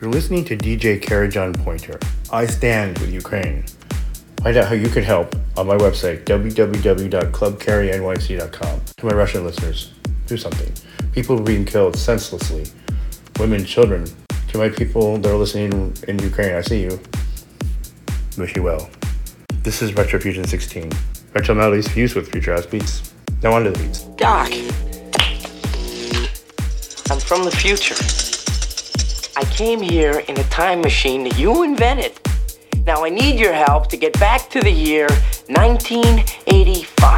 You're listening to DJ Karajan Pointer. I stand with Ukraine. Find out how you can help on my website, www.clubcarrynyc.com. To my Russian listeners, do something. People are being killed senselessly, women, children. To my people that are listening in Ukraine, I see you. Wish you well. This is Retrofusion 16. Retro melodies fused with future house beats. Now on to the beats. Doc, I'm from the future. I came here in a time machine that you invented. Now I need your help to get back to the year 1985.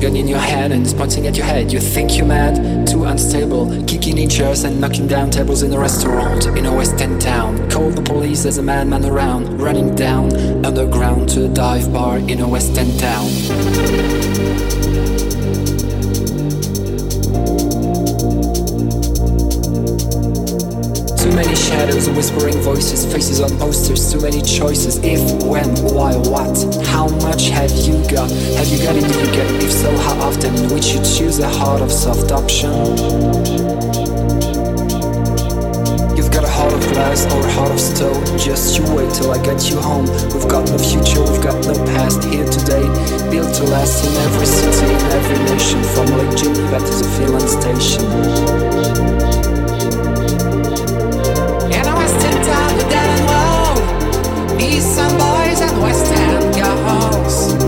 Gun in your hand and it's pointing at your head. You think you're mad, too unstable, kicking in chairs and knocking down tables in a restaurant in a West End town. Call the police, there's a madman around, running down underground to a dive bar in a West End town. Shadows, whispering voices, faces on posters, too many choices. If, when, why, what? How much have you got? Have you got? Do you get? If so, how often? Would you choose a heart of soft option? You've got a heart of glass or a heart of stone. Just you wait till I get you home. We've got no future, we've got no past here today. built to last in every city, in every nation, from Lake Geneva to the Finland station. And west end girls.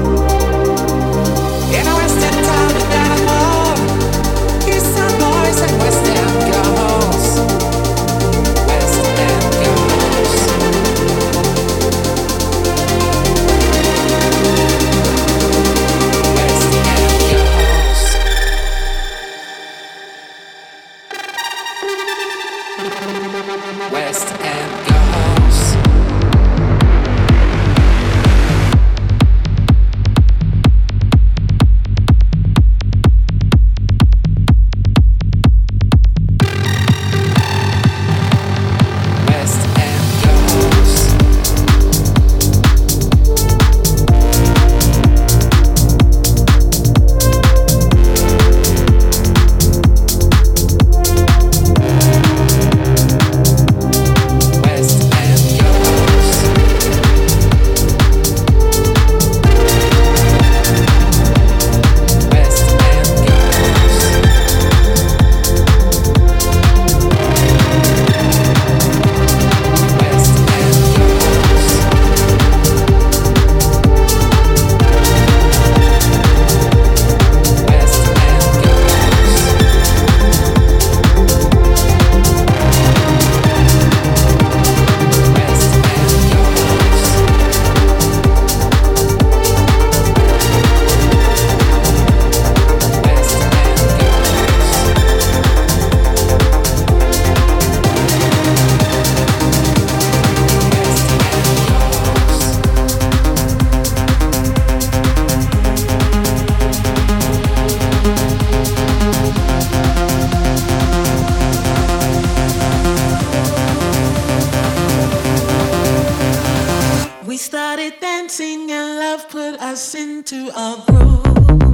We started dancing and love put us into a groove.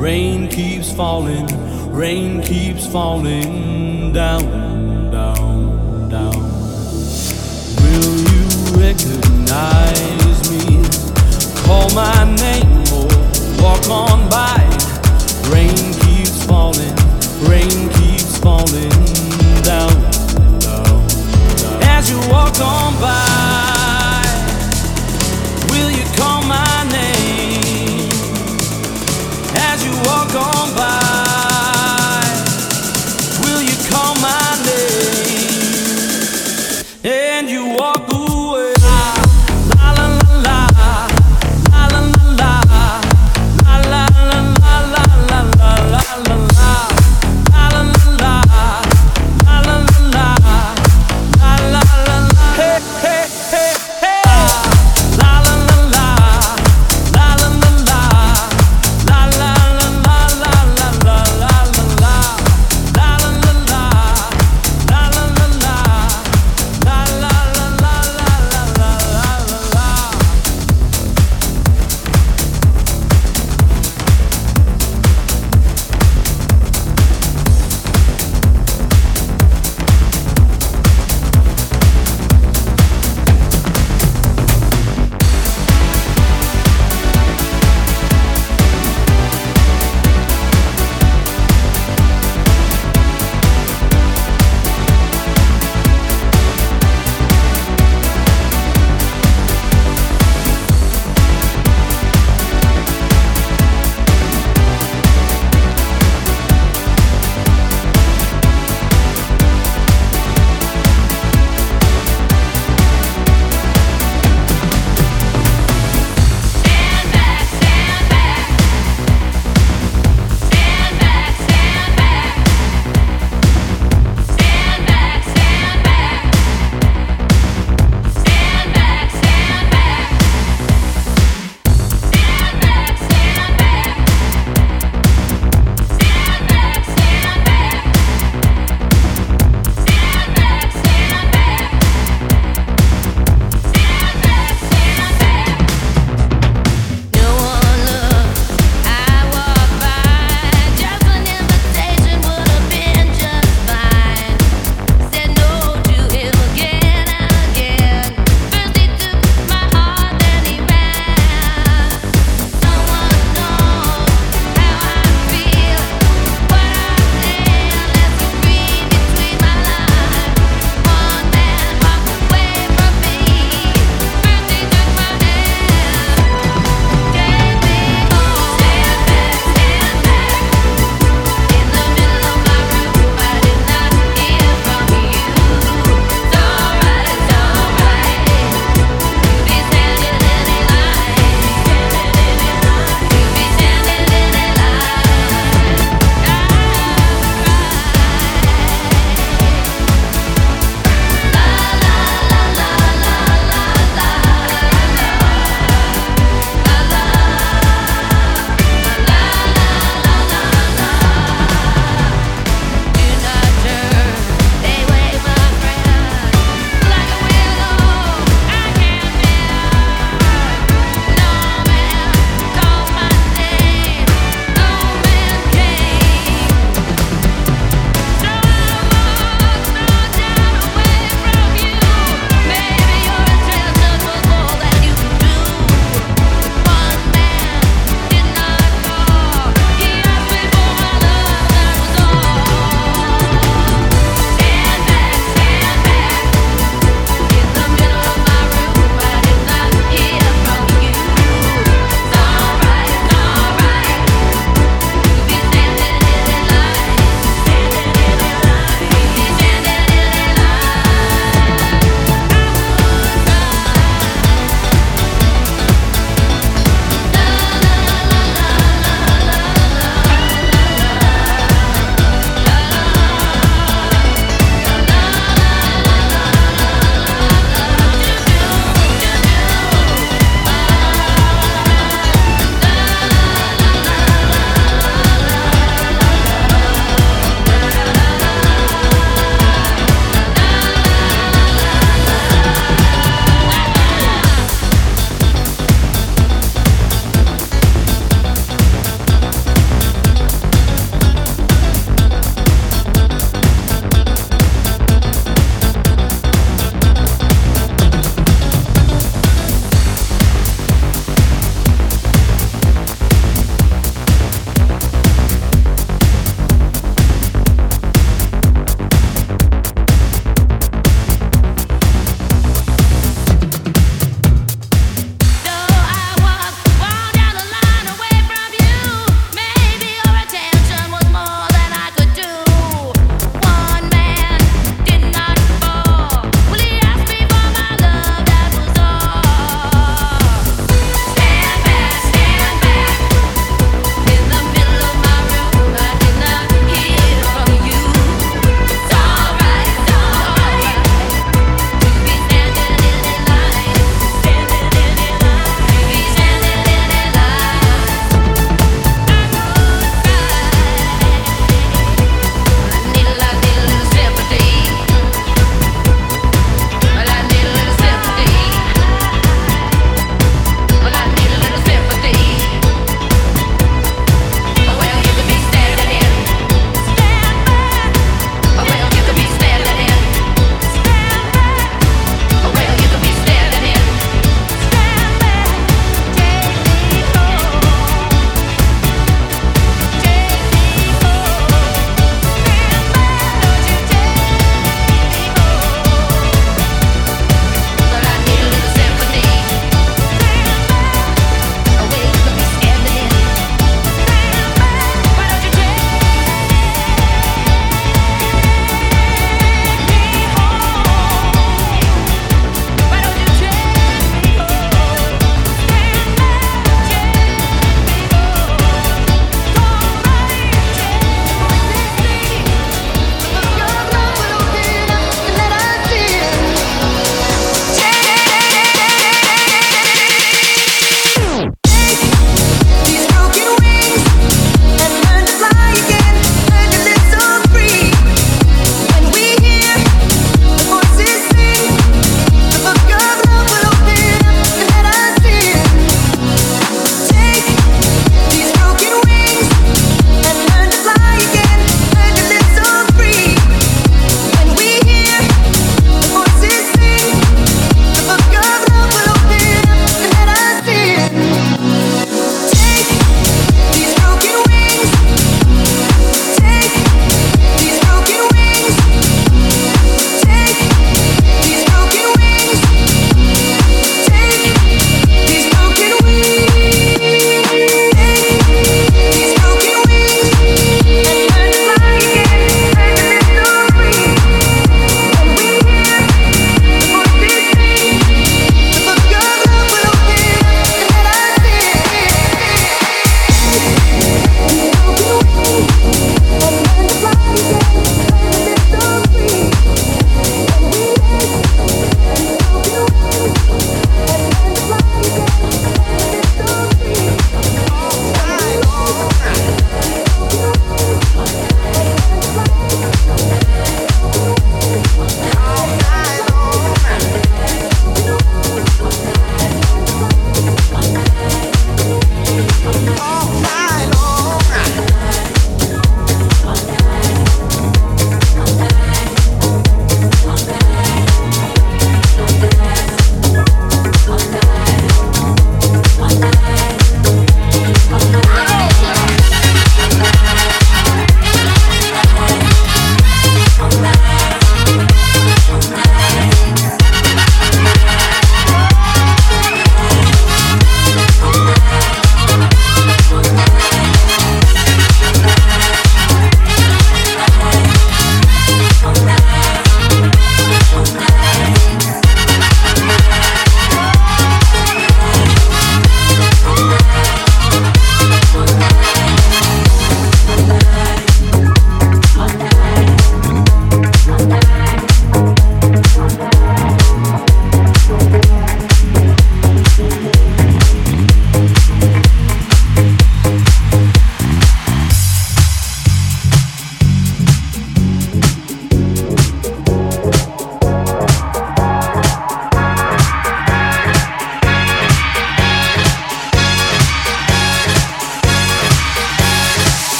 Rain keeps falling, rain keeps falling down, down, down. Will you recognize me? Call my name or walk on by. Rain keeps falling, rain keeps falling down, down, down. As you walk on by.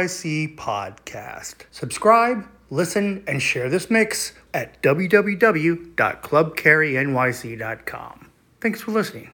NYC podcast. Subscribe, listen, and share this mix at www.clubcarrynyc.com. Thanks for listening.